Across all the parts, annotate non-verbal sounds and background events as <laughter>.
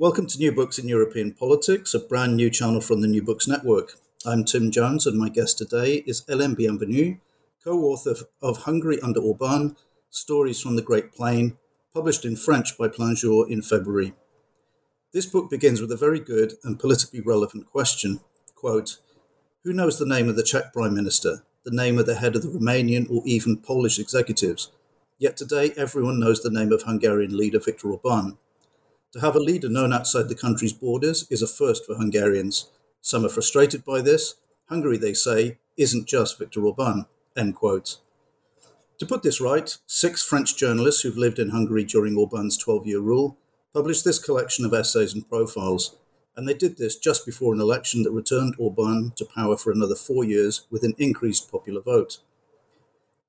Welcome to New Books in European Politics, a brand new channel from the New Books Network. I'm Tim Jones, and my guest today is Hélène Bienvenu, co author of Hungary under Orban Stories from the Great Plain, published in French by Jour in February. This book begins with a very good and politically relevant question quote, Who knows the name of the Czech Prime Minister, the name of the head of the Romanian or even Polish executives? Yet today, everyone knows the name of Hungarian leader Viktor Orban to have a leader known outside the country's borders is a first for Hungarians. Some are frustrated by this. Hungary, they say, isn't just Viktor Orban. End quote. To put this right, six French journalists who've lived in Hungary during Orban's 12 year rule published this collection of essays and profiles. And they did this just before an election that returned Orban to power for another four years with an increased popular vote.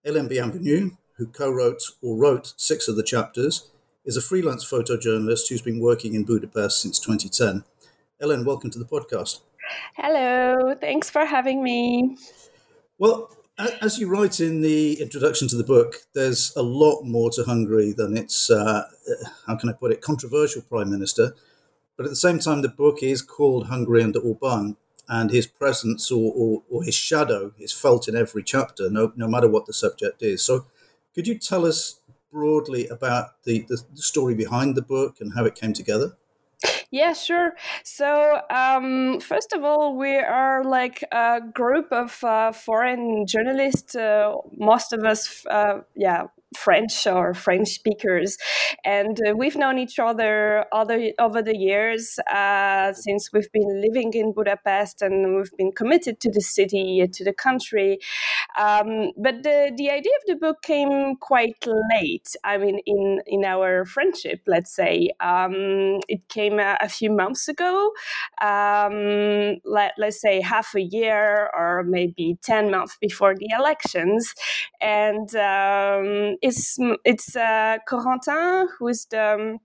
Hélène Bienvenu, who co wrote or wrote six of the chapters, is a freelance photojournalist who's been working in Budapest since 2010. Ellen, welcome to the podcast. Hello, thanks for having me. Well, as you write in the introduction to the book, there's a lot more to Hungary than its, uh, how can I put it, controversial prime minister. But at the same time, the book is called Hungary under Orban, and his presence or, or, or his shadow is felt in every chapter, no, no matter what the subject is. So, could you tell us broadly about the, the story behind the book and how it came together? Yeah, sure. So, um, first of all, we are like a group of uh, foreign journalists. Uh, most of us, uh, yeah, French or French speakers, and uh, we've known each other other, over the years uh, since we've been living in Budapest, and we've been committed to the city, to the country. Um, but the the idea of the book came quite late. I mean, in in our friendship, let's say, um, it came a, a, few months ago. Um, let let's say half a year or maybe ten months before the elections, and um, it's it's uh, Corentin who is the um,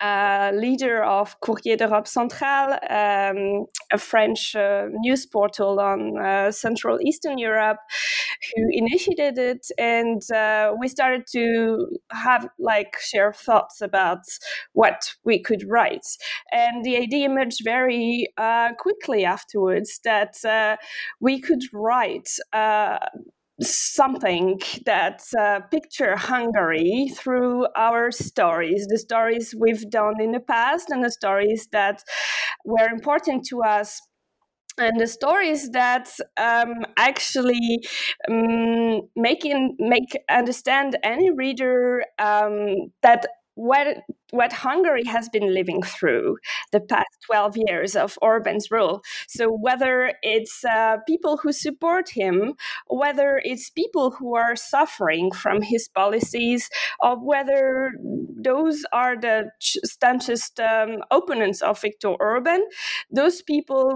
uh, leader of Courrier d'Europe Centrale, um, a French uh, news portal on uh, Central Eastern Europe, who initiated it, and uh, we started to have like share thoughts about what we could write. And the idea emerged very uh, quickly afterwards that we could write something that uh, picture Hungary through our stories, the stories we've done in the past and the stories that were important to us. And the stories that um, actually um, making make understand any reader um, that what what Hungary has been living through the past 12 years of Orban's rule. So whether it's uh, people who support him, whether it's people who are suffering from his policies, or whether those are the staunchest um, opponents of Viktor Orban, those people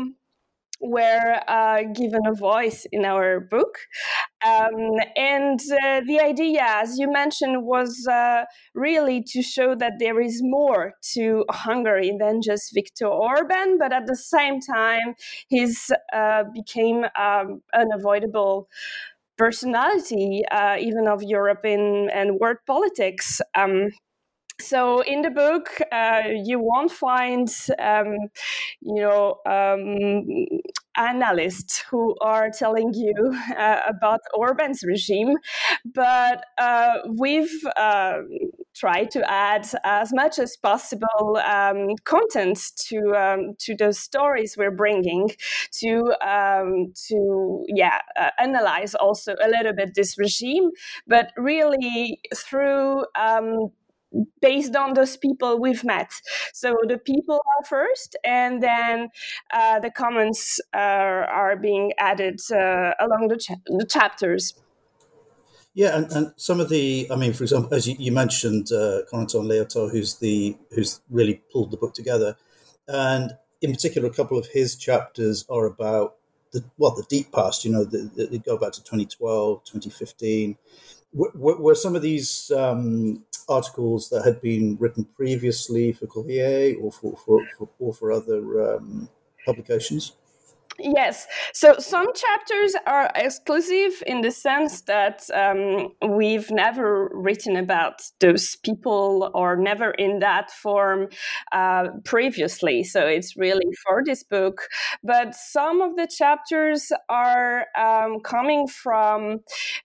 were uh, given a voice in our book. Um, and uh, the idea, as you mentioned, was uh, really to show that there is more to Hungary than just Viktor Orban, but at the same time, he's uh, became um, unavoidable personality, uh, even of European and world politics. Um, so in the book uh, you won't find um, you know um, analysts who are telling you uh, about Orban's regime, but uh, we've uh, tried to add as much as possible um, content to um, to the stories we're bringing to um, to yeah uh, analyze also a little bit this regime, but really through um, based on those people we've met. So the people are first, and then uh, the comments are, are being added uh, along the, cha- the, chapters. Yeah, and, and some of the, I mean, for example, as you, you mentioned, uh, Corentin Léotard, who's the who's really pulled the book together, and in particular, a couple of his chapters are about the well, the deep past. You know, they go back to 2012, 2015. Were, were some of these um, articles that had been written previously for Courrier or for, for, for or for other um, publications? Yes. So some chapters are exclusive in the sense that um, we've never written about those people or never in that form uh, previously. So it's really for this book. But some of the chapters are um, coming from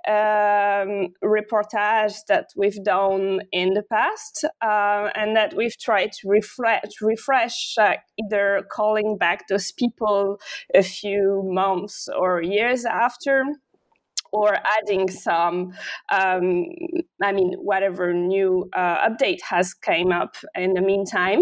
um, reportage that we've done in the past uh, and that we've tried to refresh, refresh uh, either calling back those people few months or years after or adding some um, i mean whatever new uh, update has came up in the meantime.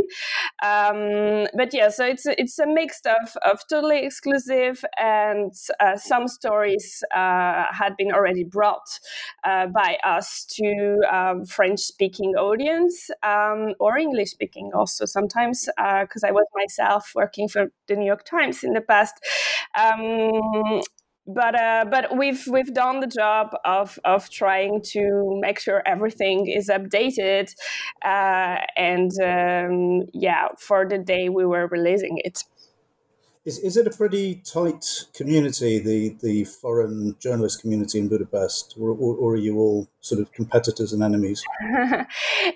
Um, but yeah so it's it's a mix of, of totally exclusive and uh, some stories uh, had been already brought uh, by us to um, french speaking audience um, or english speaking also sometimes because uh, i was myself working for the new york times in the past. Um, but uh, but we've we've done the job of of trying to make sure everything is updated, uh, and um, yeah, for the day we were releasing it. Is, is it a pretty tight community, the, the foreign journalist community in Budapest, or, or, or are you all sort of competitors and enemies? <laughs>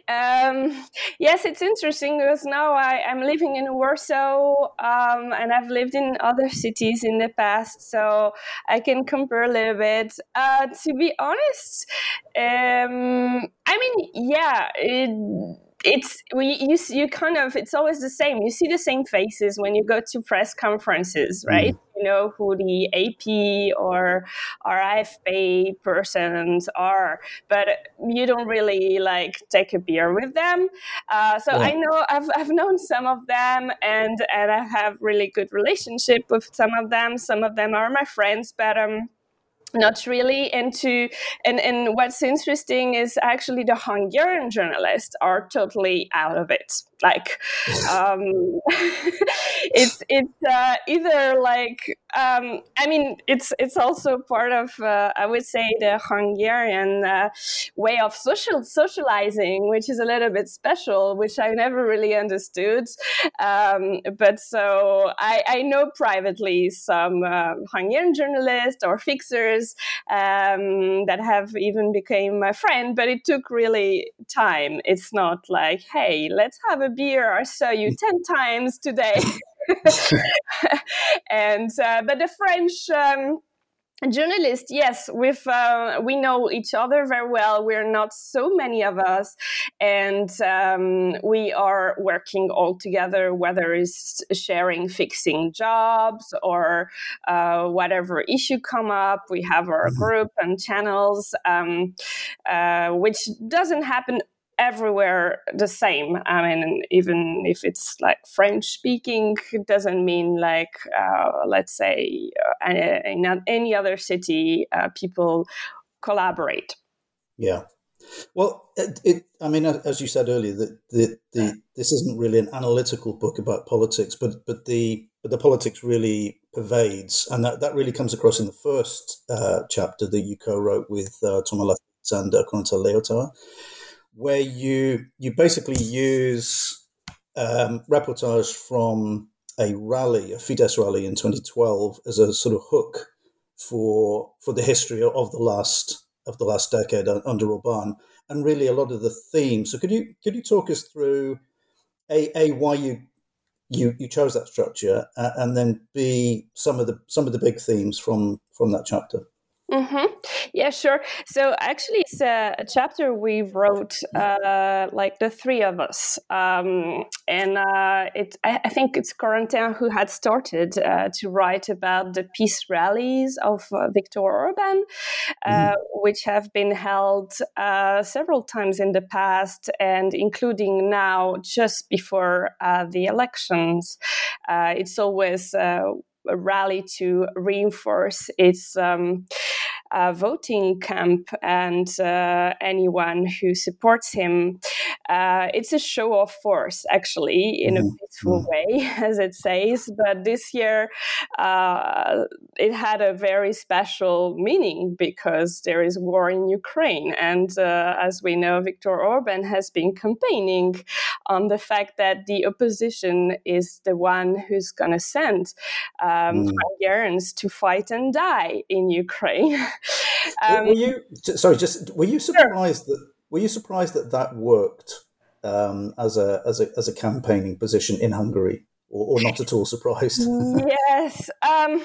um, yes, it's interesting because now I, am living in Warsaw um, and I've lived in other cities in the past, so I can compare a little bit. Uh, to be honest, um, I mean, yeah. It, it's we you you kind of it's always the same. You see the same faces when you go to press conferences, mm. right? Mm. You know who the AP or RFA persons are, but you don't really like take a beer with them. Uh, so yeah. I know I've I've known some of them, and and I have really good relationship with some of them. Some of them are my friends, but um not really into and and what's interesting is actually the hungarian journalists are totally out of it like um <laughs> it's it's uh, either like um i mean it's it's also part of uh, i would say the hungarian uh, way of social socializing which is a little bit special which i never really understood. Um but so i i know privately some uh, hungarian journalists or fixers um that have even became my friend but it took really time. It's not like hey let's have a a beer, I saw you 10 times today. <laughs> <laughs> and, uh, but the French, um, journalists yes we've uh, we know each other very well we're not so many of us and um, we are working all together whether it's sharing fixing jobs or uh, whatever issue come up we have our mm-hmm. group and channels um, uh, which doesn't happen everywhere the same. I mean, even if it's like French speaking, it doesn't mean like, uh, let's say, uh, in any other city, uh, people collaborate. Yeah. Well, it, it, I mean, as you said earlier, that the, the, this isn't really an analytical book about politics, but but the but the politics really pervades, and that, that really comes across in the first uh, chapter that you co-wrote with uh, Thomas and uh, Léotard where you you basically use um, reportage from a rally, a Fidesz rally in 2012, as a sort of hook for for the history of the last of the last decade under Orban, and really a lot of the themes. So could you could you talk us through a a why you you you chose that structure, uh, and then b some of the some of the big themes from from that chapter. Mm-hmm. Yeah, sure. So actually, it's a, a chapter we wrote, uh, like the three of us, um, and uh, it. I, I, think it's Corentin who had started uh, to write about the peace rallies of uh, Viktor Orban, uh, mm-hmm. which have been held uh, several times in the past, and including now just before the elections. it's always rally to reinforce its um, uh, voting camp and uh, anyone who supports him. Uh, it's a show of force, actually, in mm-hmm. a peaceful mm-hmm. way, <laughs> as it says. But this year, uh, it had a very special meaning because there is war in Ukraine, and uh, as we know, Viktor Orban has been campaigning on the fact that the opposition is the one who's going to send um, mm. Hungarians to fight and die in Ukraine. <laughs> um, were you sorry? Just were you surprised sure. that were you surprised that that worked um, as a as a as a campaigning position in Hungary? Or, or not at all <laughs> surprised? <laughs> yes. Um,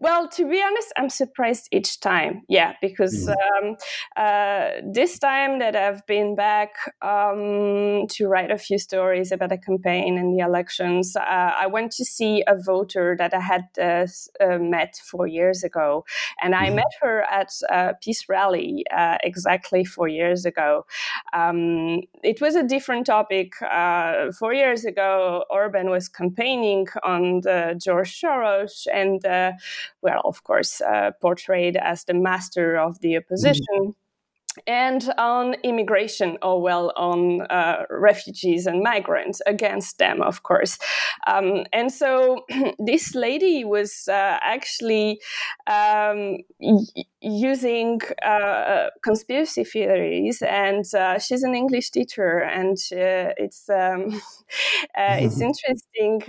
well, to be honest, I'm surprised each time. Yeah, because mm. um, uh, this time that I've been back um, to write a few stories about the campaign and the elections, uh, I went to see a voter that I had uh, uh met four years ago, and I mm. met her at a peace rally uh, exactly four years ago. Um, it was a different topic. Uh, four years ago, Orban was campaigning campaigning on the George Soros and, uh, well, of course, uh, portrayed as the master of the opposition. Mm-hmm and on immigration, or well, on uh, refugees and migrants against them, of course. Um, and so <clears throat> this lady was uh, actually um, y- using uh, conspiracy theories, and uh, she's an English teacher, and uh, it's um, <laughs> uh, it's <laughs> interesting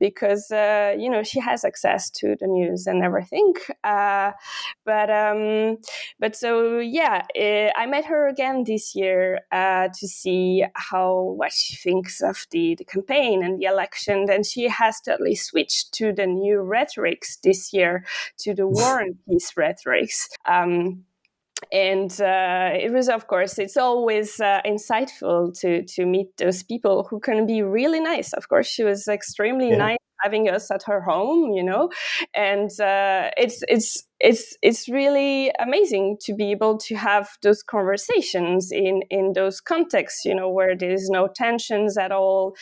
because you know she has access to the news and everything. but um, but so yeah uh, I met her again this year uh, to see how what she thinks of the, the campaign and the election. And she has totally switched to the new rhetorics this year, to the <laughs> war and peace rhetorics. Um, and uh, it was of course it's always uh, insightful to to meet those people who can be really nice of course she was extremely yeah. nice having us at her home you know and uh, it's it's it's it's really amazing to be able to have those conversations in in those contexts you know where there is no tensions at all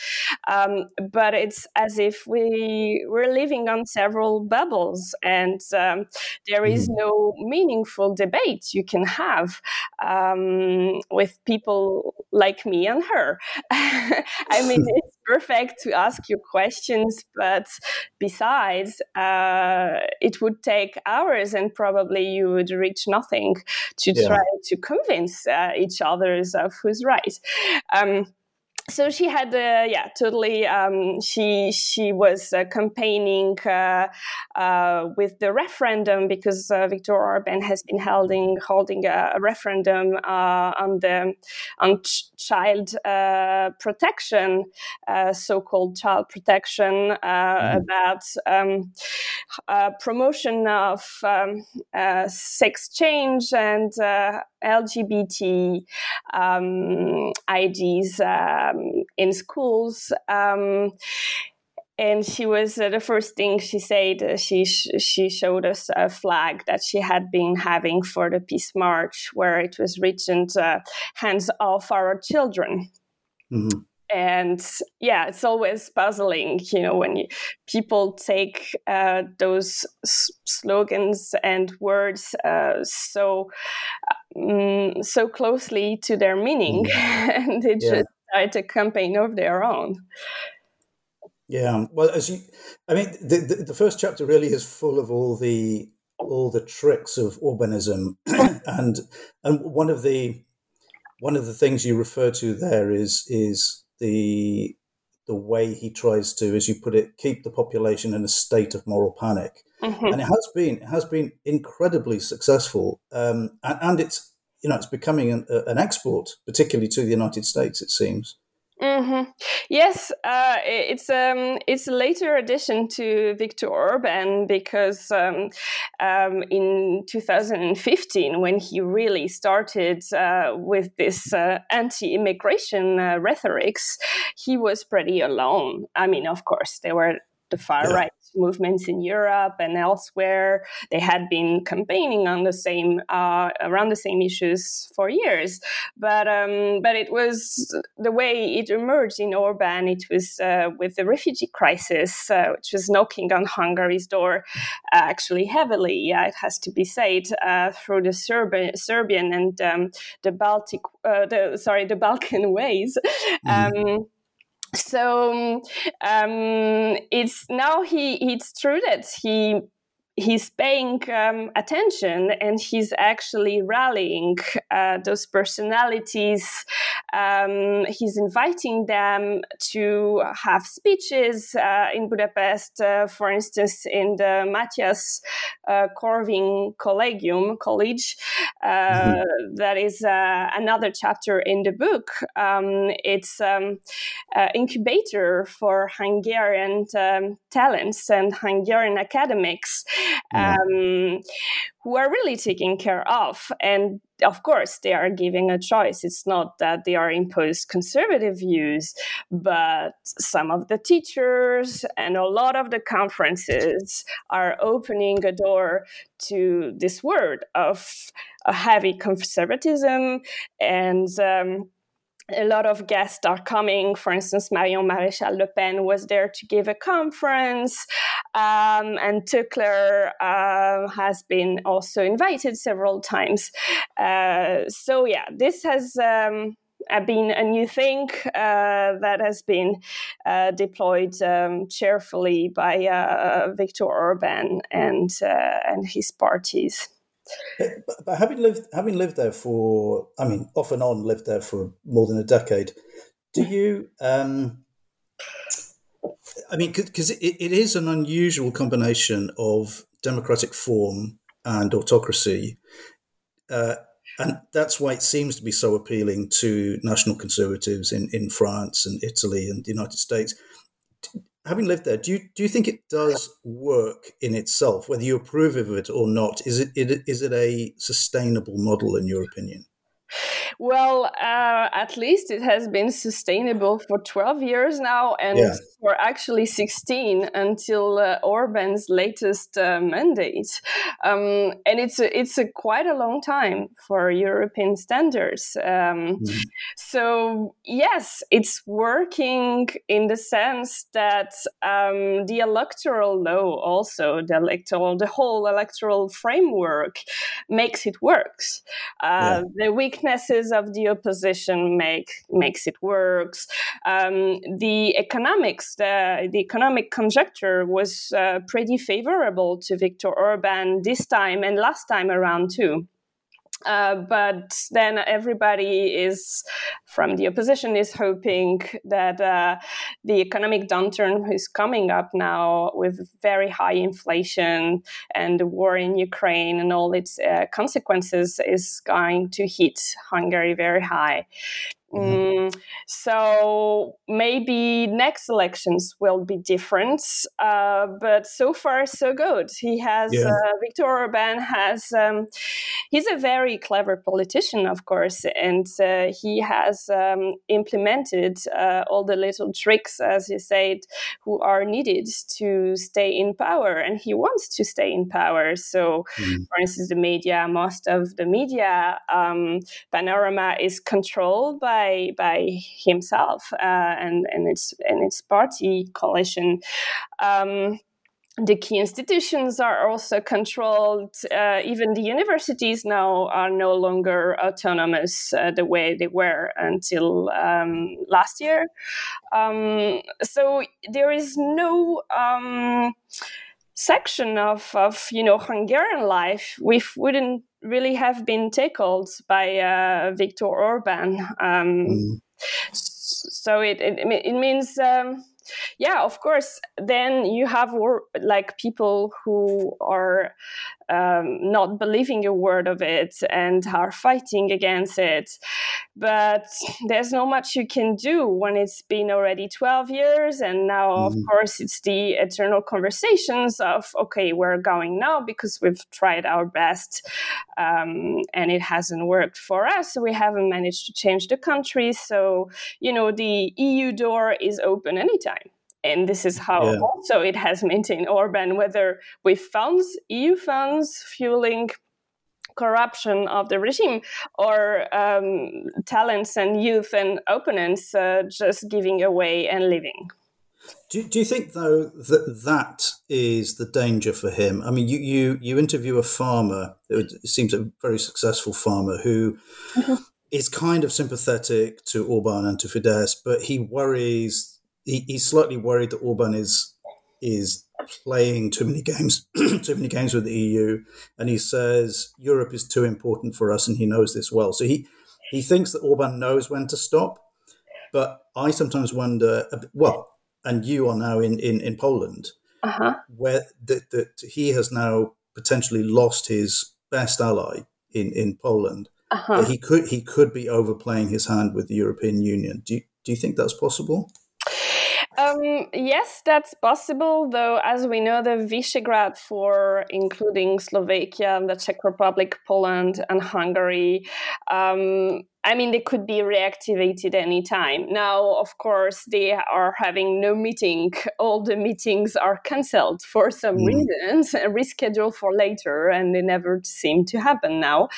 um, but it's as if we we're living on several bubbles and um, there is mm-hmm. no meaningful debate you can have um, with people like me and her <laughs> i mean <laughs> it's perfect to ask you questions but besides uh, it would take hours and probably you would reach nothing to yeah. try to convince uh, each others of who's right. Um, so she had uh, yeah totally um, she she was uh, campaigning uh, uh with the referendum because uh, Viktor Orban has been holding holding a, a referendum uh, on the on ch- child protection so-called child protection mm. about um, promotion of um, sex change and LGBT um, IDs um, in schools. Um, and she was uh, the first thing she said. Uh, she sh- she showed us a flag that she had been having for the peace march, where it was written uh, "Hands off our children." Mm-hmm and yeah it's always puzzling you know when you, people take uh, those s- slogans and words uh, so um, so closely to their meaning mm-hmm. <laughs> and they yeah. just start a campaign of their own yeah well as you i mean the, the, the first chapter really is full of all the all the tricks of Orbanism <coughs> and and one of the one of the things you refer to there is is the the way he tries to, as you put it, keep the population in a state of moral panic. Mm-hmm. And it has been it has been incredibly successful, um, and, and, it's you know it's becoming an, an, export, particularly to the United States. It seems. Mm-hmm. Yes, uh, it's um, it's a later addition to Viktor Orban because um, um, in 2015, when he really started uh, with this uh, anti-immigration uh, rhetorics, he was pretty alone. I mean, of course, there were the far yeah. right movements in Europe and elsewhere. They had been campaigning on the same uh, around the same issues for years, but um, but it was the way it emerged in Orban. It was uh, with the refugee crisis, uh, which was knocking on Hungary's door, uh, actually heavily. Yeah, it has to be said uh, through the Serbi- Serbian and um, the Baltic, uh, the sorry, the Balkan <laughs> ways. Mm-hmm. Um, so um, it's now he it's true that he he's paying um, attention and he's actually rallying uh, those personalities. Um, he's inviting them to have speeches uh, in Budapest, uh, for instance, in the Matthias uh, Corvin Collegium College. Uh, mm-hmm. That is uh, another chapter in the book. Um, it's um, incubator for Hungarian um, talents and Hungarian academics um, who are really taken care of. And of course, they are giving a choice. It's not that they are imposed conservative views, but some of the teachers and a lot of the conferences are opening a door to this word of a heavy conservatism and um, a lot of guests are coming. For instance, Marion Maréchal Le Pen was there to give a conference, um, and Tucker uh, has been also invited several times. Uh, so, yeah, this has. Um, been a new thing uh, that has been uh, deployed um, cheerfully by uh, Viktor Orban and uh, and his parties. But, having lived having lived there for, I mean, off and on lived there for more than a decade, do you? Um, I mean, because it, it is an unusual combination of democratic form and autocracy, uh, and that's why it seems to be so appealing to national conservatives in, in France and Italy and the United States having lived there, do you do you think it does work in itself, whether you approve of it or not? Is it, it is it a sustainable model in your opinion? Well, uh, at least it has been sustainable for 12 years now, and yeah. for actually 16 until uh, Orban's latest uh, mandate. Um, and it's a, it's a quite a long time for European standards. Um, mm. So yes, it's working in the sense that um, the electoral law, also the electoral, the whole electoral framework, makes it works. Uh, yeah. The weaknesses of the opposition make makes it works. Um, the economics, the, the economic conjecture was uh, pretty favorable to Viktor Orban this time and last time around too. Uh, but then everybody is from the opposition is hoping that uh, the economic downturn is coming up now with very high inflation and the war in Ukraine and all its uh, consequences is going to hit Hungary very high. Mm-hmm. Mm, so maybe next elections will be different, uh, but so far so good. He has yeah. uh, Viktor Orban has um, he's a very clever politician, of course, and uh, he has um, implemented uh, all the little tricks, as you said, who are needed to stay in power, and he wants to stay in power. So, mm. for instance, the media, most of the media um, panorama is controlled by by by himself uh, and and its and its party coalition. Um, the key institutions are also controlled. Uh, even the universities now are no longer autonomous uh, the way they were until um, last year. Um, so there is no um, section of, of you know Hungarian life we wouldn't really have been tackled by uh, Viktor Orban. Um, mm. So it, it, it means um, yeah, of course, then you have like people who are um, not believing a word of it and are fighting against it. But there's not much you can do when it's been already 12 years. And now, mm. of course, it's the eternal conversations of, okay, we're going now because we've tried our best um, and it hasn't worked for us. We haven't managed to change the country. So, you know, the EU door is open anytime and this is how yeah. also it has maintained Orban, whether with funds, EU funds fueling corruption of the regime or um, talents and youth and opponents uh, just giving away and leaving. Do, do you think though that that is the danger for him? I mean, you you, you interview a farmer. It seems a very successful farmer who mm-hmm. kind of sympathetic to Orban and to Fidesz, but he worries he, he's slightly worried that Orban is is playing too many games, <clears throat> too many games with the EU, and he says Europe is too important for us, and he knows this well. So he he thinks that Orban knows when to stop, but I sometimes wonder. Well, and you are now in in, in Poland, uh-huh. where that that he has now potentially lost his best ally in in Poland. Uh-huh. He could he could be overplaying his hand with the European Union. Do you, do you think that's possible? Um, yes, that's possible, though, as we know, the Visegrad Four, including Slovakia, the Czech Republic, Poland, and Hungary, um, I mean, they could be reactivated anytime. Now, of course, they are having no meeting. All the meetings are cancelled for some mm. reasons, rescheduled for later, and they never seem to happen now.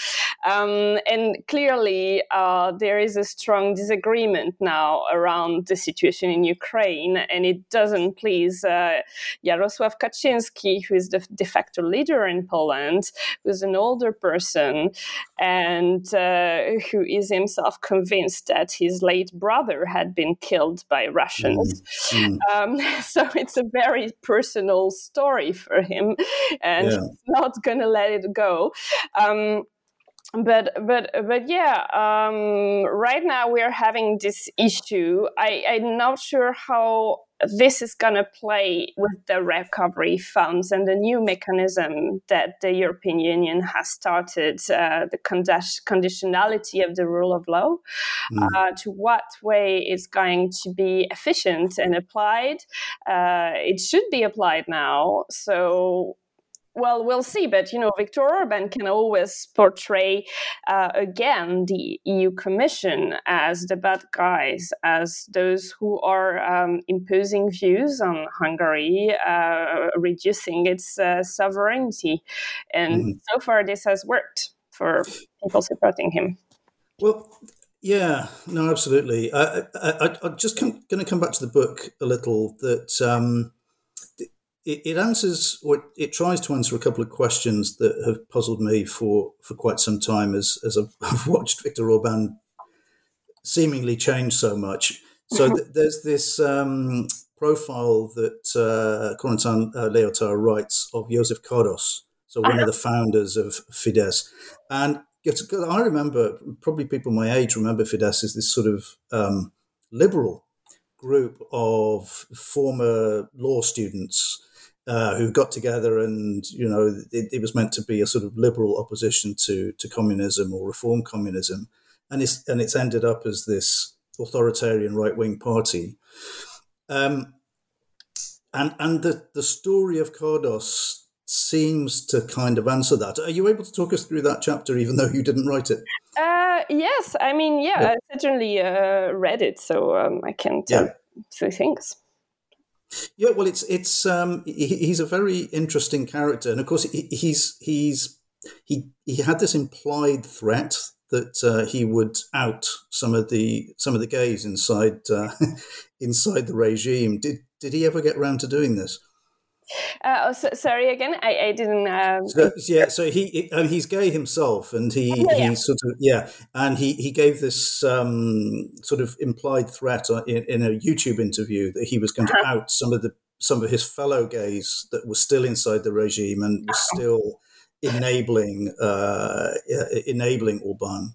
Um, and clearly, uh, there is a strong disagreement now around the situation in Ukraine, and it doesn't please uh, Jarosław Kaczynski, who is the de facto leader in Poland, who's an older person and uh, who is himself convinced that his late brother had been killed by Russians. Mm. Mm. Um, <laughs> so it's a very personal story for him, and yeah. he's not going to let it go. Um, but but but yeah um, right now we are having this issue I, i'm not sure how this is going to play with the recovery funds and the new mechanism that the European Union has started, uh, the conditionality of the rule of law, mm. uh, to what way it's going to be efficient and applied. Uh, it should be applied now. So well, we'll see. But you know, Viktor Orban can always portray uh, again the EU Commission as the bad guys, as those who are um, imposing views on Hungary, uh, reducing its uh, sovereignty, and mm-hmm. so far this has worked for people supporting him. Well. Yeah, no, absolutely. I, I, I, am just going to come back to the book a little. That um, it, it answers or it tries to answer a couple of questions that have puzzled me for, for quite some time as, as I've <laughs> watched Viktor Orban seemingly change so much. So <laughs> th- there's this um, profile that uh, Corentin uh, Léotard writes of Joseph Kardos, so one of the founders of Fidesz. And I remember, probably people my age remember Fidesz as this sort of um, liberal group of former law students uh, who got together and you know it, it, was meant to be a sort of liberal opposition to to communism or reform communism, and it's and it's ended up as this authoritarian right wing party. Um, and and the the story of Kardos seems to kind of answer that. Are you able to talk us through that chapter, even though you didn't write it? Uh, yes, I mean, yeah, yeah. I certainly uh, read it, so um, I can tell yeah. two things. Yeah, well, it's it's um, he, he's a very interesting character, and of course, he, he's he's he he had this implied threat that uh, he would out some of the some of the gays inside uh, <laughs> inside the regime. Did did he ever get around to doing this? Uh, oh, so, sorry again, I, I didn't. Um... So, yeah, so he uh, he's gay himself, and he oh, yeah, he sort of yeah, and he he gave this um, sort of implied threat in, in, a YouTube interview that he was going to uh-huh. out some of the some of his fellow gays that were still inside the regime and were uh-huh. still enabling uh, enabling Orban.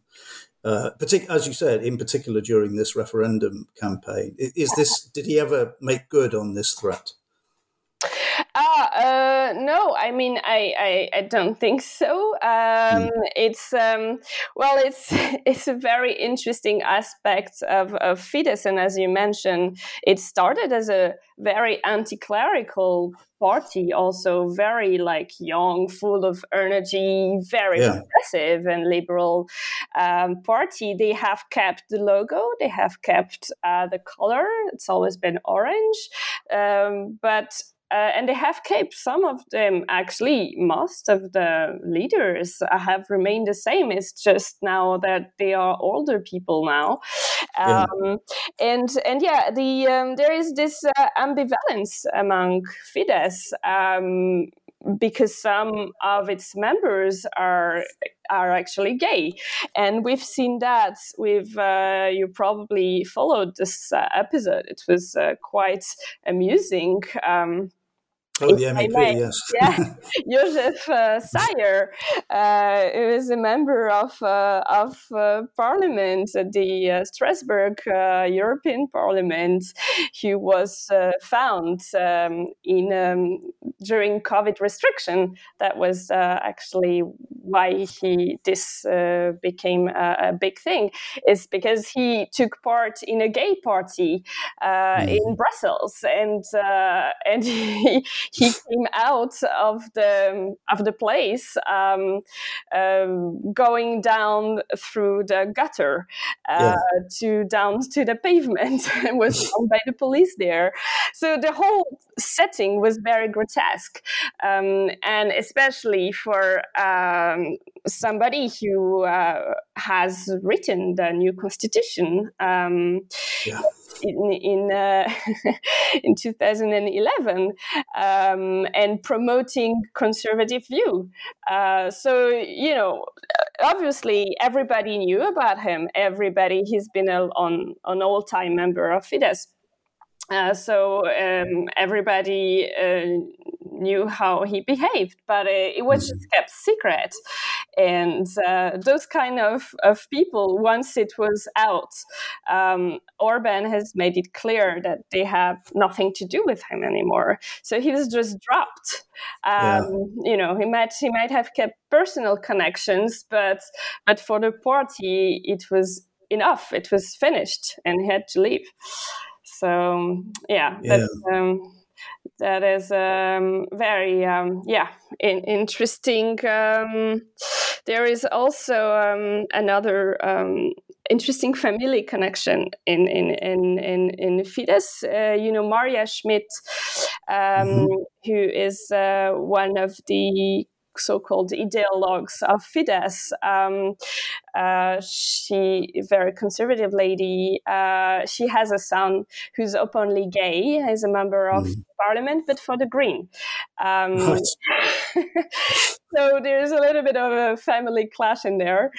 uh, partic- as you said, in particular during this referendum campaign. Is this? Did he ever make good on this threat? Ah, uh, no. I mean, I, I, I don't think so. Um, mm. It's um, well, it's <laughs> it's a very interesting aspect of, of Fidesz, and as you mentioned, it started as a very anti-clerical party, also very like young, full of energy, very yeah. progressive and liberal um, party. They have kept the logo, they have kept uh, the color. It's always been orange, um, but uh, and they have kept some of them actually most of the leaders have remained the same it's just now that they are older people now um, yeah. and and yeah the um, there is this uh, ambivalence among Fidesz um, because some of its members are are actually gay, and we've seen that. We've uh, you probably followed this uh, episode. It was uh, quite amusing. Um, Oh, the MEP, yes. <laughs> yeah, Joseph uh, Szájer, uh, was a member of uh, of uh, Parliament the uh, Strasbourg uh, European Parliament. He was found um, in um, during COVID restriction. That was actually why he this became a, a, big thing. Is because he took part in a gay party mm. in Brussels, and <laughs> and he he came out of the of the place, um, um, going down through the gutter uh, yeah. to down to the pavement, <laughs> and was found by the police there. So the whole setting was very grotesque, um, and especially for um, somebody who uh, has written the new constitution. Um, yeah in in, uh, <laughs> in 2011 um, and promoting conservative view. Uh, so you know, obviously everybody knew about him. Everybody he's been a, on an all time member of Fidesz. Uh, so um, everybody uh, knew how he behaved, but uh, it was just mm-hmm. kept secret. And uh, those kind of, of people, once it was out, um, Orban has made it clear that they have nothing to do with him anymore. So he was just dropped. Um, yeah. You know, he might he might have kept personal connections, but but for the party, it was enough. It was finished, and he had to leave. So yeah, yeah. Um, that is um, very um, yeah in, interesting. Um, there is also um, another um, interesting family connection in in in in, in Fidesz. Uh, you know, Maria Schmidt, um, mm-hmm. who is uh, one of the so-called ideologues of Fidesz. Um, uh, she a very conservative lady. Uh, she has a son who's openly gay. He's a member of mm. parliament, but for the Green. Um, <laughs> so there's a little bit of a family clash in there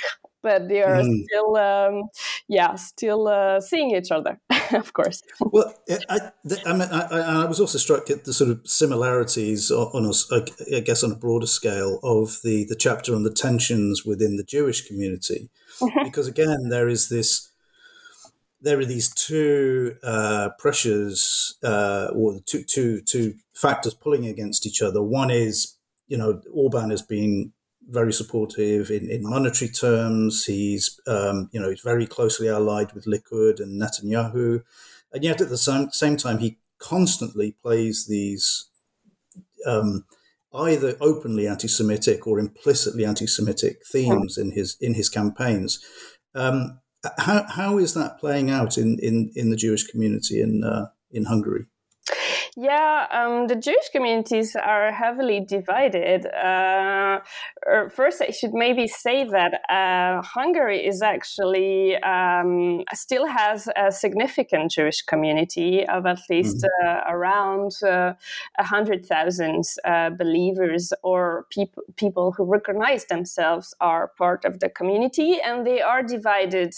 but they are mm. still, um, yeah, still uh, seeing each other, <laughs> <laughs> of course. Well, I, I, mean, I, I, was also struck at the sort of similarities on, us, I guess, on a broader scale of the the chapter on the tensions within the Jewish community, mm-hmm. because again, there is this. There are these two uh, pressures, uh, or two, two, two factors pulling against each other. One is, you know, Orban has been very supportive in, in monetary terms. He's, um, you know, he's very closely allied with Likud and Netanyahu. And yet at the same, same time, he constantly plays these um, either openly anti-Semitic or implicitly anti-Semitic themes in his in his campaigns. Um, how, how is that playing out in, in, in the Jewish community in uh, in Hungary? Yeah, um, the Jewish communities are heavily divided. Uh, er, first, I should maybe say that uh, Hungary is actually um, still has a significant Jewish community of at least mm-hmm. uh, around uh, a hundred thousand uh, believers or people people who recognize themselves are part of the community, and they are divided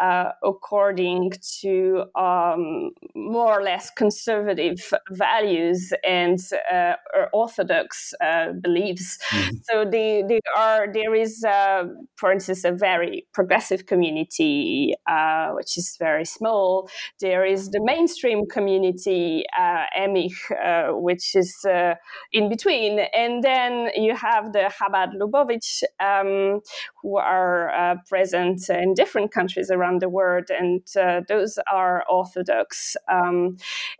uh, according to um, more or less conservative values and uh, orthodox uh, beliefs. Mm-hmm. So they, they are there is, uh, for instance, a very progressive community uh, which is very small. There is the mainstream community, uh, Emich, which is in between, and then you have the Chabad Lubavitch, um, who are uh, present in different countries around the world, and uh, those are Orthodox. Um,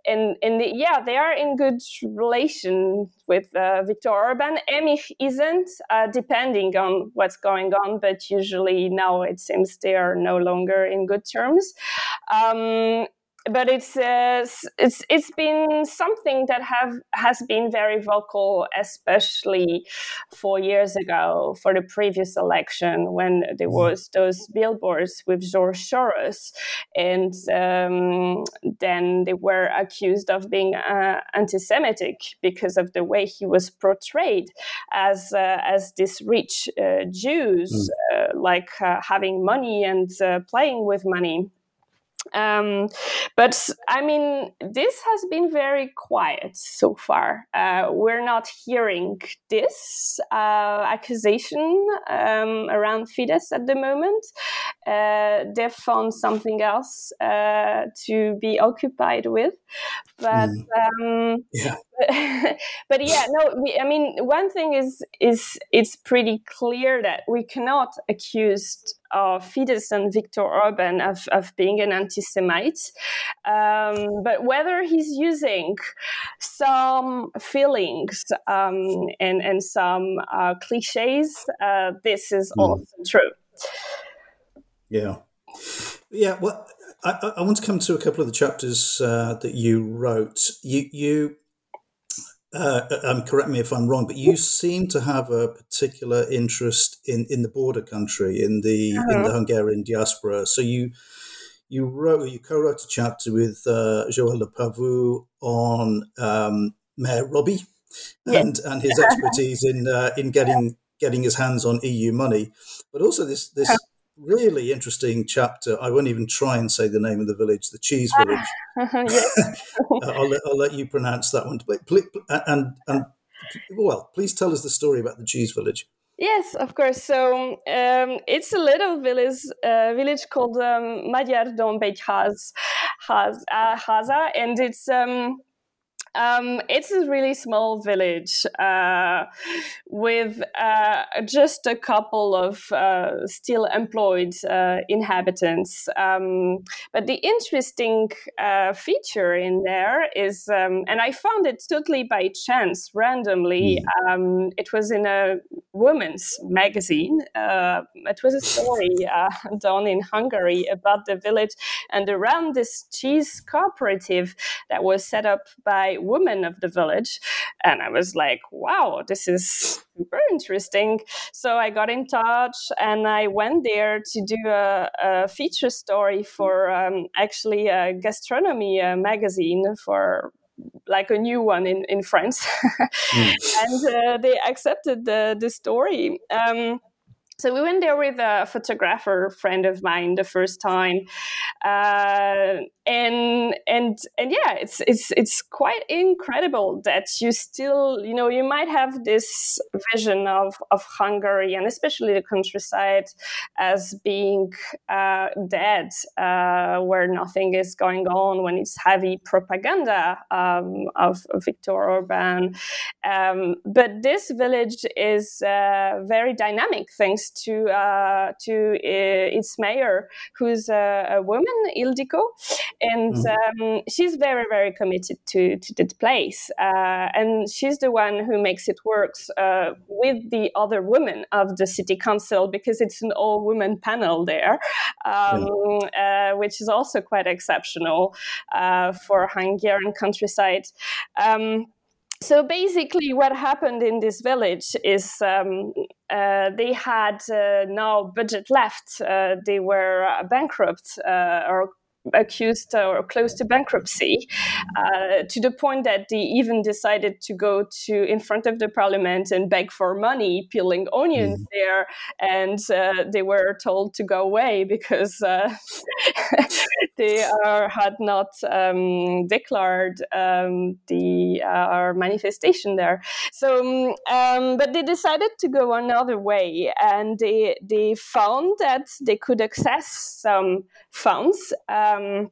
and and the, yeah, they are in good relation with uh, Viktor Orban. Emich isn't, uh, depending on what's going on, but usually now it seems they are no longer in good terms. Um, but it's uh, it's it's been something that have has been very vocal, especially four years ago for the previous election when there mm-hmm. was those billboards with George Soros, and um, then they were accused of being uh, anti-Semitic because of the way he was portrayed as uh, as this rich uh, Jews, mm. like uh, having money and playing with money um, but I mean, this has been very quiet so far. Uh, we're not hearing this uh, accusation um, around Fidesz at the moment. Uh, they've found something else uh, to be occupied with. But mm. um, yeah. <laughs> but yeah, no. We, I mean, one thing is is it's pretty clear that we cannot accuse of Fidesz and Viktor Orban of, of being an anti Semite. Um, but whether he's using some feelings um, and, and some uh, cliches, uh, this is mm. also true. Yeah. Yeah. Well, I, I, want to come to a couple of the chapters uh, that you wrote. You, you uh, um, correct me if I'm wrong, but you seem to have a particular interest in, in the border country, in the uh-huh. in the Hungarian diaspora. So you you wrote you co-wrote a chapter with uh, Joël Le Pavous on um, Mayor Robbie and yes. and his expertise in uh, in getting getting his hands on EU money, but also this this really interesting chapter. I won't even try and say the name of the village, the Cheese Village. <laughs> <laughs> I'll, let, I'll let you pronounce that one. And, and, well, please tell us the story about the Cheese Village. Yes, of course. So um, it's a little village, uh, village called um, Magyar Dombegyház, has, uh, Haza, and it's um, um, it's a really small village uh, with uh, just a couple of uh, still employed uh, inhabitants. Um, but the interesting uh, feature in there is, um, and I found it totally by chance, randomly, um, it was in a woman's magazine. Uh, it was a story <laughs> done in Hungary about the village and around this cheese cooperative that was set up by women of the village. And I was like, wow, this is super interesting. So I got in touch and I went there to do a, a feature story for um, actually a gastronomy uh, magazine for like a new one in, in France. <laughs> mm. And uh, they accepted the, the story. Um, so we went there with a photographer friend of mine the first time, uh, and and and yeah, it's it's it's quite incredible that you still you know you might have this vision of of Hungary and especially the countryside as being uh, dead, uh, where nothing is going on when it's heavy propaganda um, of, Viktor Orban, um, but this village is uh, very dynamic thanks to uh, to uh, its mayor, who's a, a woman, Ildikó, and mm-hmm. um, she's very very committed to to the place, uh, and she's the one who makes it work uh, with the other women of the city council because it's an all women panel there, um, uh, which is also quite exceptional uh, for Hungarian countryside. Um, so basically, what happened in this village is um, uh, they had uh, no budget left. Uh, they were bankrupt uh, or accused or close to bankruptcy, uh, to the point that they even decided to go to in front of the parliament and beg for money, peeling onions mm. there, and uh, they were told to go away because uh, <laughs> they are, had not um, declared um, the uh, manifestation there. So, um, but they decided to go another way, and they they found that they could access some funds. Um,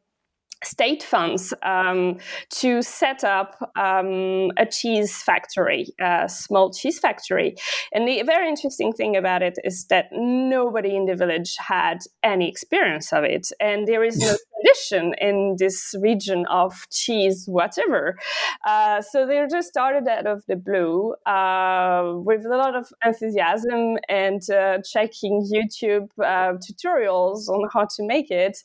state funds um, to set up um, a cheese factory, a small cheese factory. And the very interesting thing about it is that nobody in the village had any experience of it. And there is no <laughs> tradition in this region of cheese, whatever. Uh, so they just started out of the blue uh, with a lot of enthusiasm and uh, checking YouTube uh, tutorials on how to make it.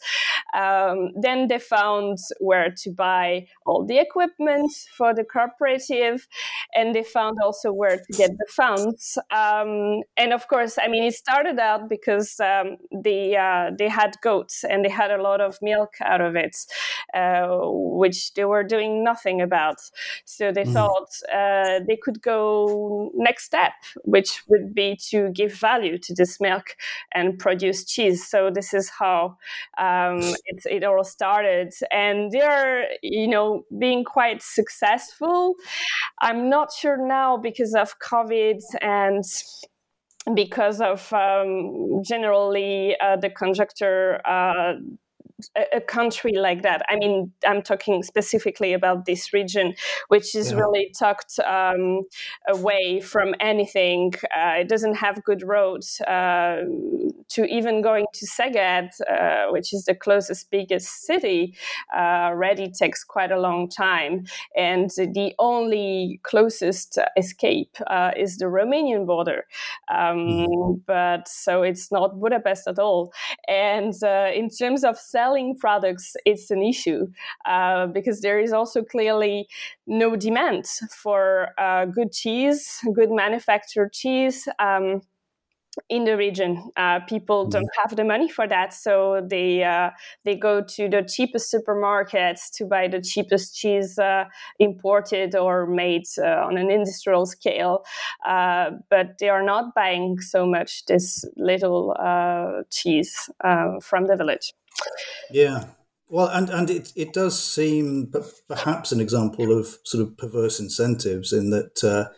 Um, then they found where to buy all the equipment for the cooperative, and they found also where to get the funds. Um, and of course, I mean, it started out because um, they uh, they had goats and they had a lot of milk milk out of it, uh, which they were doing nothing about. So they mm. thought uh, they could go next step, which would be to give value to this milk and produce cheese. So this is how um, <sighs> it, it all started, and they're you know being quite successful. I'm not sure now because of COVID and because of um, generally uh, the conjuncture uh, a, country like that. I mean, I'm talking specifically about this region, which is yeah. really tucked um, away from anything. Uh, it doesn't have good roads uh, to even going to Szeged, uh, which is the closest biggest city. Uh, already takes quite a long time, and the only closest escape uh, is the Romanian border. Um, mm-hmm. But so it's not Budapest at all. And uh, in terms of selling products, it's an issue uh, because there is also clearly no demand for uh, good cheese, good manufactured cheese. Um, in the region. Uh, people mm-hmm. don't have the money for that, so they uh, they go to the cheapest supermarkets to buy the cheapest cheese uh, imported or made uh, on an industrial scale. Uh, but they are not buying so much this little uh, cheese from the village. Yeah. Well, and, and it, it does seem perhaps an example of sort of perverse incentives in that uh,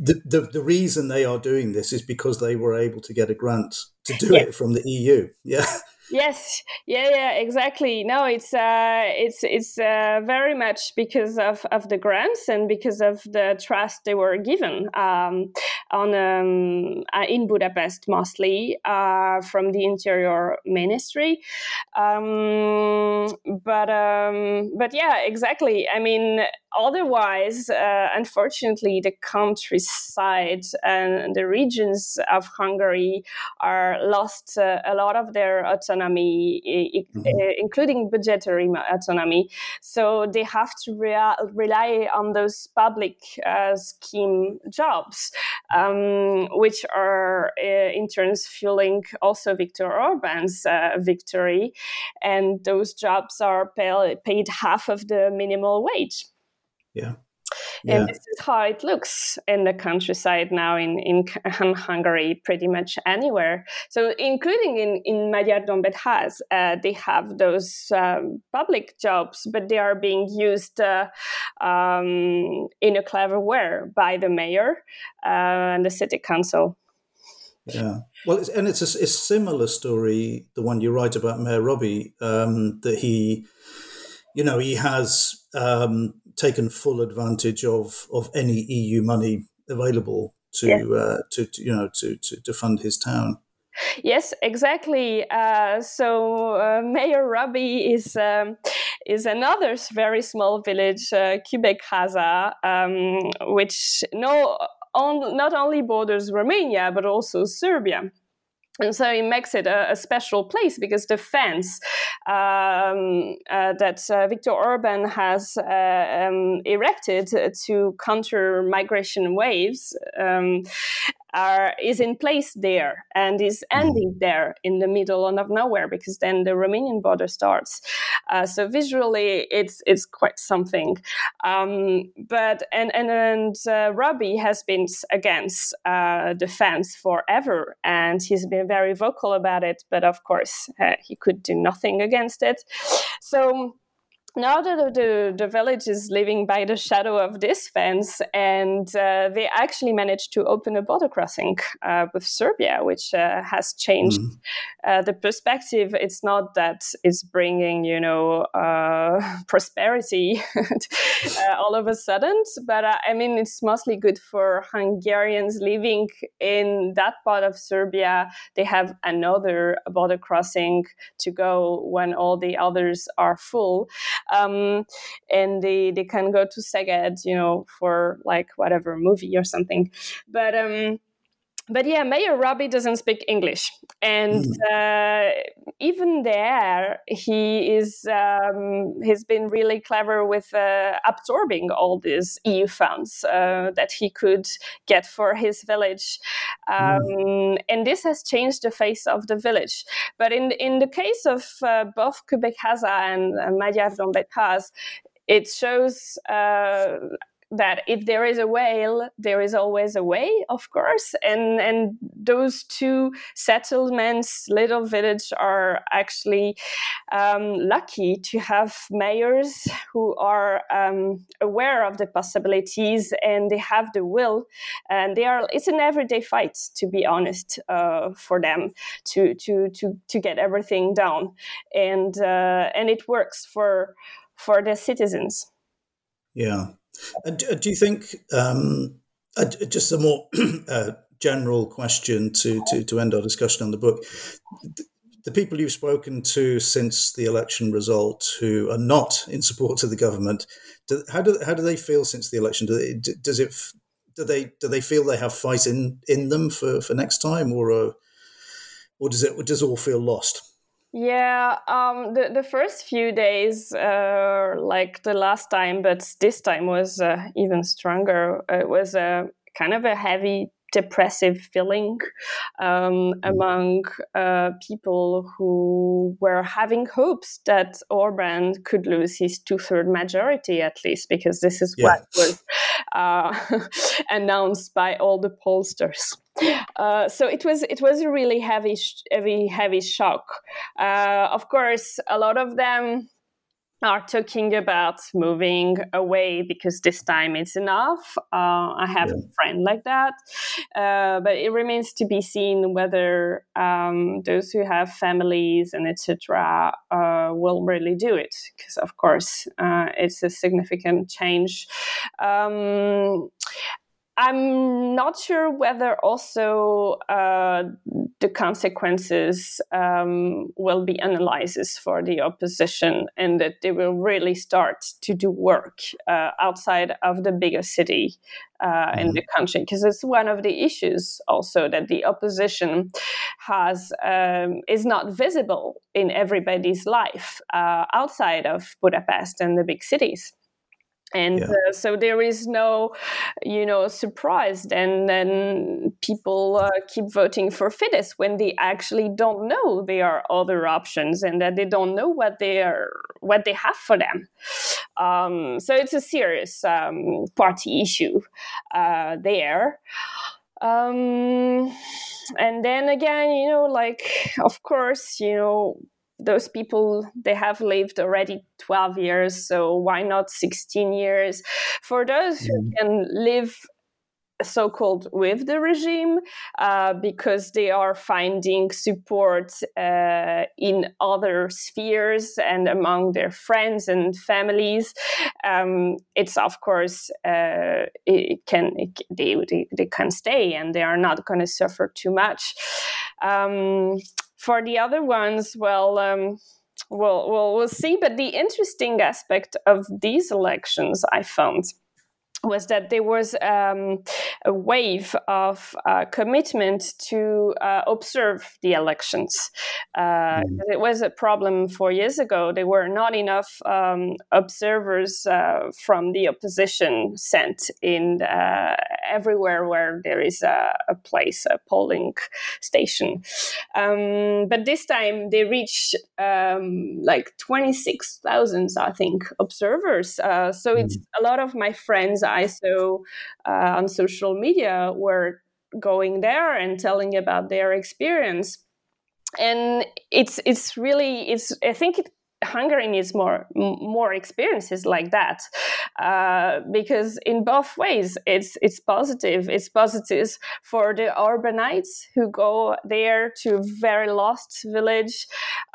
the, the, the reason they are doing this is because they were able to get a grant to do yeah. it from the EU. Yeah. Yes, yeah, yeah, exactly. No, it's uh, it's it's uh, very much because of, of the grants and because of the trust they were given um, on um, uh, in Budapest mostly uh, from the Interior Ministry. Um, but um, but yeah, exactly. I mean, otherwise, uh, unfortunately, the countryside and the regions of Hungary are lost uh, a lot of their autonomy, mm-hmm. including budgetary autonomy. So they have to rea- rely on those public uh, scheme jobs, um, which are uh, in turns fueling also Viktor Orban's uh, victory. And those jobs are pay- paid half of the minimal wage. Yeah. Yeah. And this is how it looks in the countryside now in, in, in <laughs> Hungary, pretty much anywhere. So, including in, in Magyar Dombegyház, uh, they have those um, public jobs, but they are being used uh, um, in a clever way by the mayor uh, and the city council. Yeah. Well, it's, and it's a, a, similar story, the one you write about Mayor Robbie, um, that he, you know, he has um, taken full advantage of of any EU money available to uh, to, to, you know to, to, to fund his town. Yes, exactly. Uh, so uh, Mayor Robbie is um, is another very small village, uh, Kübekháza, um, which no on, not only borders Romania but also Serbia and so it makes it a, a, special place because the fence um, uh, that uh, Viktor Orban has uh, um, erected to counter migration waves um, are, is in place there and is mm-hmm. ending there in the middle of nowhere because then the Romanian border starts. Uh, so visually, it's it's quite something. Um, but and and, and uh, Robbie has been against uh, the fence forever, and he's been very vocal about it. But of course, uh, he could do nothing against it. So now the, the, the village is living by the shadow of this fence, and uh, they actually managed to open a border crossing uh, with Serbia, which uh, has changed mm. the perspective. It's not that it's bringing, you know, uh, <laughs> prosperity <laughs> uh, all of a sudden, but I mean, it's mostly good for Hungarians living in that part of Serbia. They have another border crossing to go when all the others are full um, and they they can go to Szeged, you know, for like whatever movie or something. But um, but yeah, Mayor Robbie doesn't speak English, and mm. uh, even there, he is um, he's been really clever with uh, absorbing all these EU funds uh, that he could get for his village, um, mm. and this has changed the face of the village. But in in the case of uh, both Kübekháza and uh, Magyar it shows uh, that if there is a whale, there is always a way, of course. And and those two settlements, little village, are actually um, lucky to have mayors who are um, aware of the possibilities and they have the will. And they are. It's an everyday fight, to be honest, uh, for them to to to to get everything done, and uh, and it works for for the citizens. Yeah. And do you think, um, uh, just a more <clears throat> uh, general question to, to, to end our discussion on the book, the people you've spoken to since the election result who are not in support of the government, do, how, do, how do they feel since the election? Do they, does it, do they, do they feel they have fight in, in them for, for next time or, uh, or does it, does it all feel lost? Yeah, um, the the first few days, uh, like the last time, but this time was uh, even stronger. It was a kind of a heavy depressive feeling um, mm. among uh, people who were having hopes that Orban could lose his two third majority at least, because this is yeah. what was uh, <laughs> announced by all the pollsters. Uh, so it was it was a really heavy heavy heavy shock. Uh, of course, a lot of them are talking about moving away because this time it's enough. Uh, I have yeah. a friend like that, uh, but it remains to be seen whether um, those who have families and etc. Uh, will really do it. Because of course, uh, it's a significant change. Um, I'm not sure whether also uh, the consequences um, will be analyses for the opposition and that they will really start to do work uh, outside of the bigger city uh, mm-hmm. in the country because it's one of the issues also that the opposition has um, is not visible in everybody's life uh, outside of Budapest and the big cities and yeah. uh, so there is no you know surprise. And then people uh, keep voting for Fidesz when they actually don't know there are other options and that they don't know what they are what they have for them. Um, so it's a serious um, party issue uh, there. Um, and then again you know like of course you know those people they have lived already 12 years so why not 16 years for those mm. who can live so-called with the regime uh, because they are finding support uh, in other spheres and among their friends and families um, it's of course uh, it can it, they, they, they, can stay and they are not going to suffer too much um, for the other ones, well, um, we'll, we'll, we'll see. But the interesting aspect of these elections, I found, was that there was um, a wave of uh, commitment to uh, observe the elections. Uh, mm. It was a problem four years ago. There were not enough um, observers uh, from the opposition sent in uh, everywhere where there is a, a place, a polling station. Um, but this time they reached um, like 26,000, I think, observers. Uh, so mm. it's a lot of my friends I saw uh, on social media were going there and telling about their experience and it's it's really it's i think it, Hungary needs more more experiences like that uh, because in both ways it's it's positive. It's positive for the urbanites who go there to a very lost village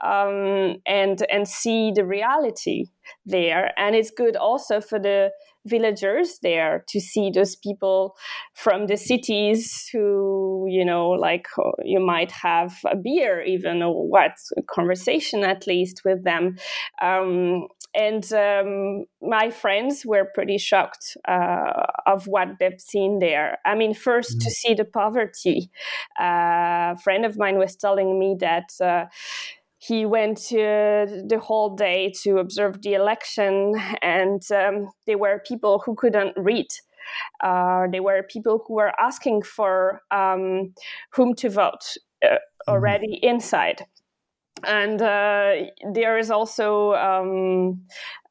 um, and and see the reality there, and it's good also for the villagers there to see those people from the cities who you know like uh, you might have a beer even or what conversation at least with them um, and um, my friends were pretty shocked uh, of what they've seen there i mean 1st mm-hmm. to see the poverty uh, a friend of mine was telling me that uh, he went the whole day to observe the election, and um, there were people who couldn't read. Uh, there were people who were asking for um, whom to vote uh, mm-hmm. already inside and uh, there is also um,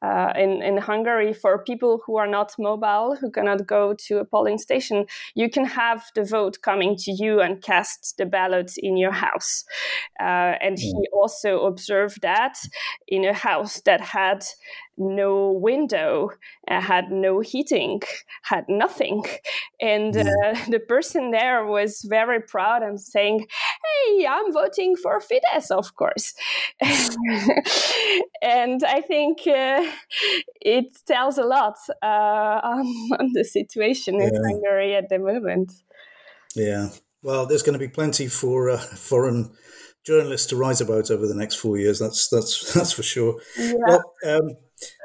uh, in, in Hungary for people who are not mobile, who cannot go to a polling station, you can have the vote coming to you and cast the ballot in your house. Uh, and he also observed that in a house that had no window, uh, had no heating, had nothing. And uh, <laughs> the person there was very proud and saying, Hey, I'm voting for Fidesz, of course. <laughs> and I think uh, it tells a lot uh, on, <laughs> on, the situation yeah. in Hungary at the moment. Yeah. Well, there's going to be plenty for uh, foreign journalists to write about over the next four years. That's that's that's for sure. Yeah. Well, um,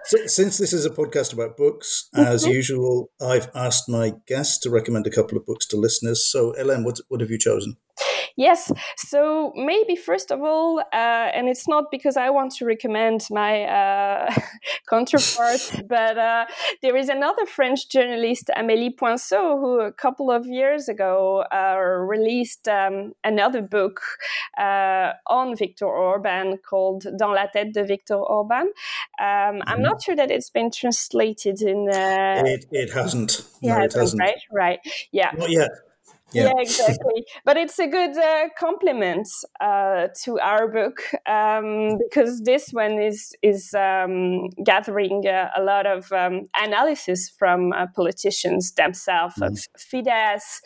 since this is a podcast about books, as mm-hmm. usual, I've asked my guests to recommend a couple of books to listeners. So, Hélène, what what have you chosen? Yes. So maybe first of all, uh, and it's not because I want to recommend my uh, <laughs> counterpart, <laughs> but uh, there is another French journalist, Amélie Poinssot, who a couple of years ago uh, released um, another book uh, on Viktor Orban called Dans la tête de Viktor Orban. Um, I'm mm-hmm. not sure that it's been translated in. Uh, it, it hasn't. Yeah, no, it hasn't. Right, right. Yeah. Not yet. Yeah, yeah exactly. <laughs> but it's a good uh, compliment uh, to our book um, because this one is is um, gathering uh, a lot of um, analysis from uh, politicians themselves mm. of Fidesz,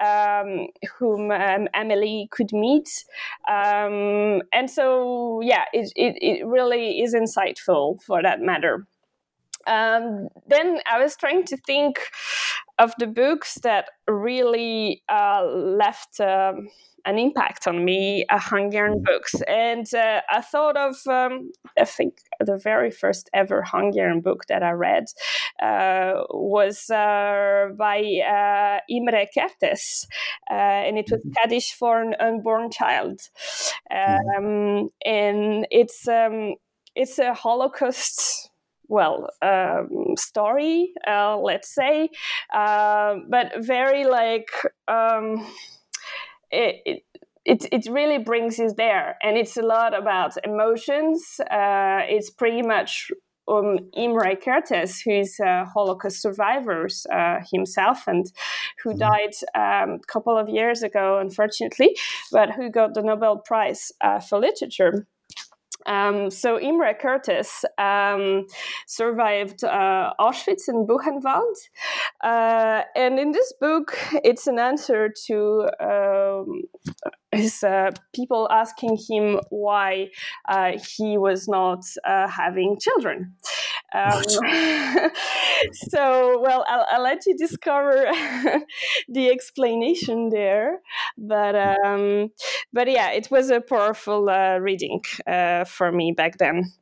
um, whom um, Amélie could meet, um, and so yeah, it, it, it really is insightful for that matter. Um, then I was trying to think of the books that really uh, left um, an impact on me, uh, Hungarian books. And uh, I thought of, um, I think, the very first ever Hungarian book that I read uh, was uh, by uh, Imre Kertész, uh, and it was mm-hmm. Kaddish for an Unborn Child. Mm-hmm. Um, and it's, um, it's a Holocaust well um, story uh, let's say uh, but very like um, it, it, it, really brings you there and it's a lot about emotions uh, it's pretty much um, Imre Kertész, who's a Holocaust survivor uh, himself and who mm-hmm. died um, a couple of years ago, unfortunately, but who got the Nobel Prize uh, for Literature. Um, so Imre Kertész um, survived uh, Auschwitz and Buchenwald, uh, and in this book, it's an answer to um, his uh, people asking him why uh, he was not uh, having children. Um, <laughs> so, well, I'll, I'll, let you discover <laughs> the explanation there. But, um, but yeah, it was a powerful uh, reading uh, for me back then.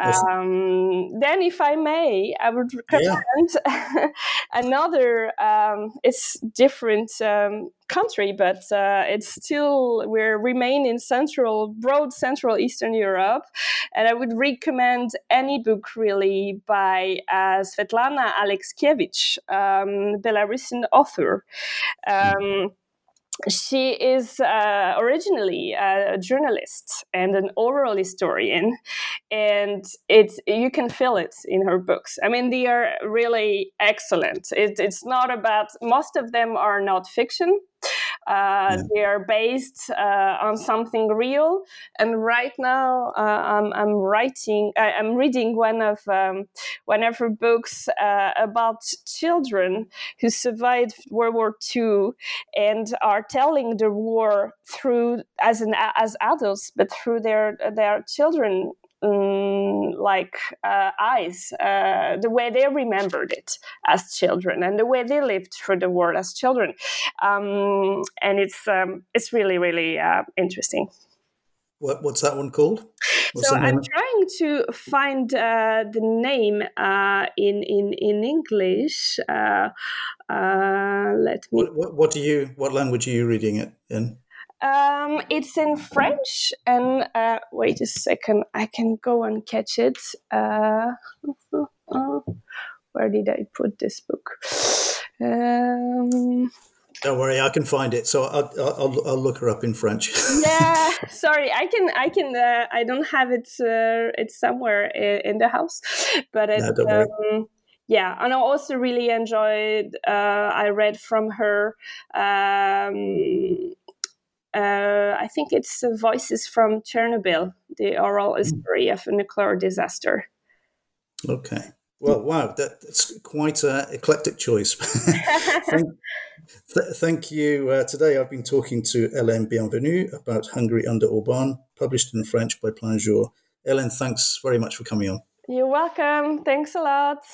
Um, then, if I may, I would recommend yeah. <laughs> another. Um, it's different um, country, but uh, it's still we remain in central, broad Central Eastern Europe, and I would recommend any book really by uh, Svetlana Alexievich, um, Belarusian author. Um, she is uh, originally a journalist and an oral historian and it's you can feel it in her books. I mean they are really excellent. It, it's not about most of them are not fiction yeah. They are based uh, on something real. And right now, uh, I'm, I'm, writing, I, am reading one of um, one of her books uh, about children who survived World War II and are telling the war through as an as adults, but through their their children um, like uh, eyes, uh, the way they remembered it as children and the way they lived through the world as children, um, and it's um, it's really really uh, interesting. What, what's that one called? What's so I'm trying to find uh, the name uh, in in in English. Uh, let me. What, what, what do you? What language are you reading it in? Um, it's in French, and uh, wait a second, I can go and catch it. Uh, where did I put this book? Um, Don't worry, I can find it. So I'll, I'll, I'll look her up in French. <laughs> yeah, sorry, I can I can uh, I don't have it. Uh, it's somewhere in, the house, but it, no, um, yeah, and I also really enjoyed. Uh, I read from her. Um, uh, I think it's uh, Voices from Chernobyl, the oral hmm. history of a nuclear disaster. Okay. Well, wow, that, that's quite an eclectic choice. <laughs> thank, th- thank, you. Uh, today I've been talking to Hélène Bienvenu about Hungary under Orban, published in French by Plein Jour. Hélène, thanks very much for coming on. You're welcome. Thanks a lot.